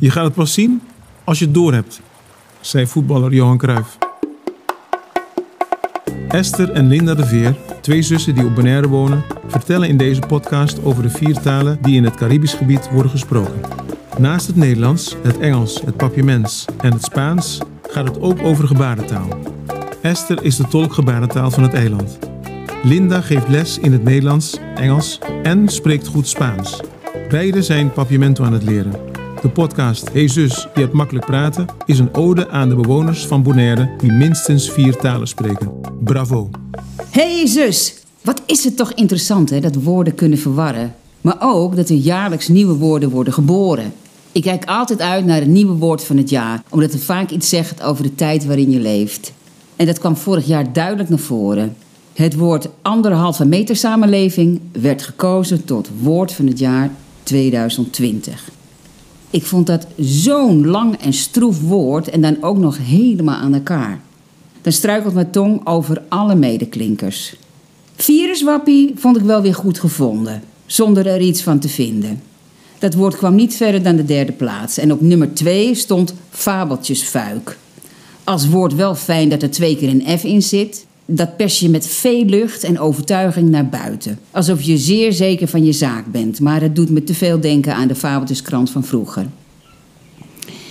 Je gaat het pas zien als je het doorhebt, zei voetballer Johan Cruijff. Esther en Linda de Veer, twee zussen die op Bonaire wonen, vertellen in deze podcast over de vier talen die in het Caribisch gebied worden gesproken. Naast het Nederlands, het Engels, het Papiaments en het Spaans gaat het ook over gebarentaal. Esther is de tolk gebarentaal van het eiland. Linda geeft les in het Nederlands, Engels en spreekt goed Spaans. Beiden zijn Papiamento aan het leren. De podcast Hey Zus, je hebt makkelijk praten is een ode aan de bewoners van Bonaire die minstens vier talen spreken. Bravo! Hey wat is het toch interessant hè, dat woorden kunnen verwarren. Maar ook dat er jaarlijks nieuwe woorden worden geboren. Ik kijk altijd uit naar het nieuwe woord van het jaar, omdat het vaak iets zegt over de tijd waarin je leeft. En dat kwam vorig jaar duidelijk naar voren. Het woord anderhalve meter samenleving werd gekozen tot woord van het jaar 2020. Ik vond dat zo'n lang en stroef woord en dan ook nog helemaal aan elkaar. Dan struikelt mijn tong over alle medeklinkers. Viruswappie vond ik wel weer goed gevonden, zonder er iets van te vinden. Dat woord kwam niet verder dan de derde plaats. En op nummer twee stond fabeltjesfuik. Als woord wel fijn dat er twee keer een F in zit. Dat pers je met veel lucht en overtuiging naar buiten. Alsof je zeer zeker van je zaak bent. Maar het doet me te veel denken aan de fabeltjeskrant van vroeger.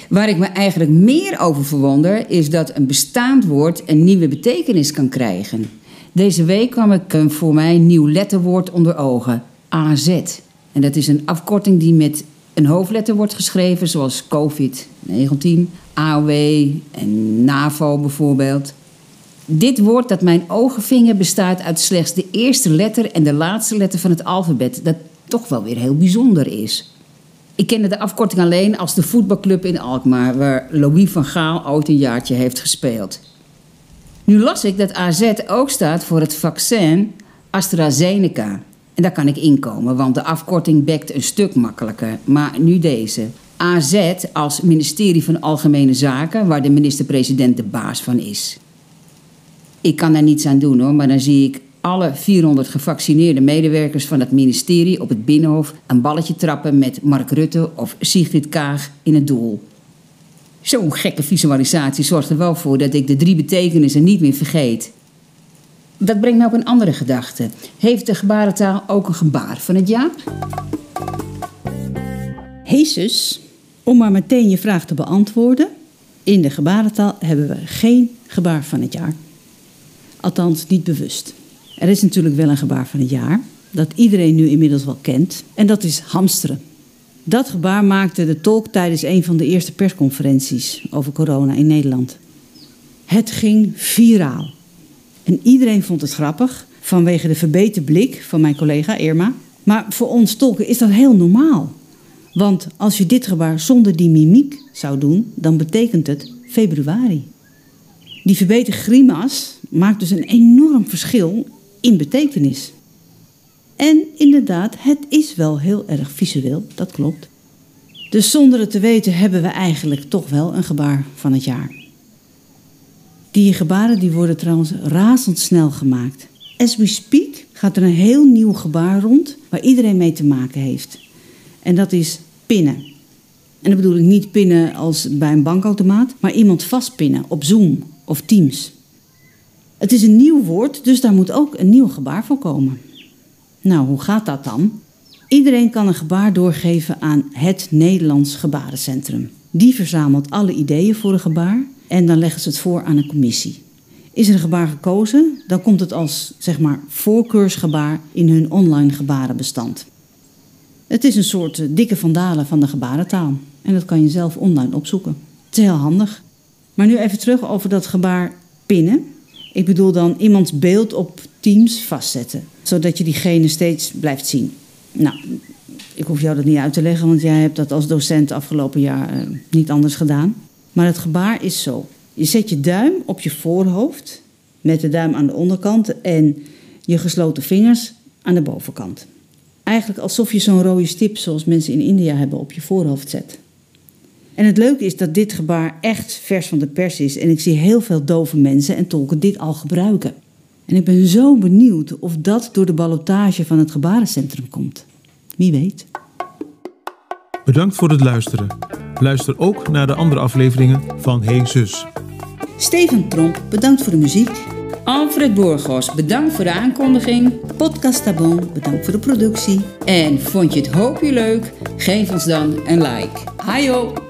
Waar ik me eigenlijk meer over verwonder, is dat een bestaand woord een nieuwe betekenis kan krijgen. Deze week kwam ik een voor mij nieuw letterwoord onder ogen: AZ. En dat is een afkorting die met een hoofdletter wordt geschreven, zoals COVID-19, AOW en NAVO bijvoorbeeld. Dit woord dat mijn ogen vingen bestaat uit slechts de eerste letter en de laatste letter van het alfabet, dat toch wel weer heel bijzonder is. Ik kende de afkorting alleen als de voetbalclub in Alkmaar, waar Louis van Gaal ooit een jaartje heeft gespeeld. Nu las ik dat AZ ook staat voor het vaccin AstraZeneca. En daar kan ik inkomen, want de afkorting bekt een stuk makkelijker. Maar nu deze. AZ als ministerie van Algemene Zaken, waar de minister-president de baas van is. Ik kan daar niets aan doen hoor, maar dan zie ik alle 400 gevaccineerde medewerkers van het ministerie op het Binnenhof een balletje trappen met Mark Rutte of Sigrid Kaag in het doel. Zo'n gekke visualisatie zorgt er wel voor dat ik de drie betekenissen niet meer vergeet. Dat brengt me op een andere gedachte. Heeft de gebarentaal ook een gebaar van het jaar? Hey zus, om maar meteen je vraag te beantwoorden. In de gebarentaal hebben we geen gebaar van het jaar. Althans, niet bewust. Er is natuurlijk wel een gebaar van het jaar, dat iedereen nu inmiddels wel kent, en dat is hamsteren. Dat gebaar maakte de tolk tijdens een van de eerste persconferenties over corona in Nederland. Het ging viraal. En iedereen vond het grappig vanwege de verbeterde blik van mijn collega Irma. Maar voor ons tolken is dat heel normaal. Want als je dit gebaar zonder die mimiek zou doen, dan betekent het februari. Die verbeterde grimas maakt dus een enorm verschil in betekenis. En inderdaad, het is wel heel erg visueel, dat klopt. Dus zonder het te weten hebben we eigenlijk toch wel een gebaar van het jaar. Die gebaren die worden trouwens razendsnel gemaakt. As we speak gaat er een heel nieuw gebaar rond waar iedereen mee te maken heeft. En dat is pinnen. En dat bedoel ik niet pinnen als bij een bankautomaat, maar iemand vastpinnen op Zoom of Teams. Het is een nieuw woord, dus daar moet ook een nieuw gebaar voor komen. Nou, hoe gaat dat dan? Iedereen kan een gebaar doorgeven aan het Nederlands Gebarencentrum. Die verzamelt alle ideeën voor een gebaar en dan leggen ze het voor aan een commissie. Is er een gebaar gekozen, dan komt het als zeg maar voorkeursgebaar in hun online gebarenbestand. Het is een soort dikke vandalen van de gebarentaal en dat kan je zelf online opzoeken. Het is heel handig. Maar nu even terug over dat gebaar pinnen. Ik bedoel dan iemands beeld op Teams vastzetten, zodat je diegene steeds blijft zien. Nou, ik hoef jou dat niet uit te leggen, want jij hebt dat als docent afgelopen jaar uh, niet anders gedaan. Maar het gebaar is zo. Je zet je duim op je voorhoofd, met de duim aan de onderkant en je gesloten vingers aan de bovenkant. Eigenlijk alsof je zo'n rode stip, zoals mensen in India hebben, op je voorhoofd zet. En het leuke is dat dit gebaar echt vers van de pers is. En ik zie heel veel dove mensen en tolken dit al gebruiken. En ik ben zo benieuwd of dat door de ballotage van het gebarencentrum komt. Wie weet. Bedankt voor het luisteren. Luister ook naar de andere afleveringen van Hey Zus. Steven Tromp, bedankt voor de muziek. Alfred Borgos, bedankt voor de aankondiging. Podcast Tabon, bedankt voor de productie. En vond je het hoopje leuk? Geef ons dan een like. Hajo!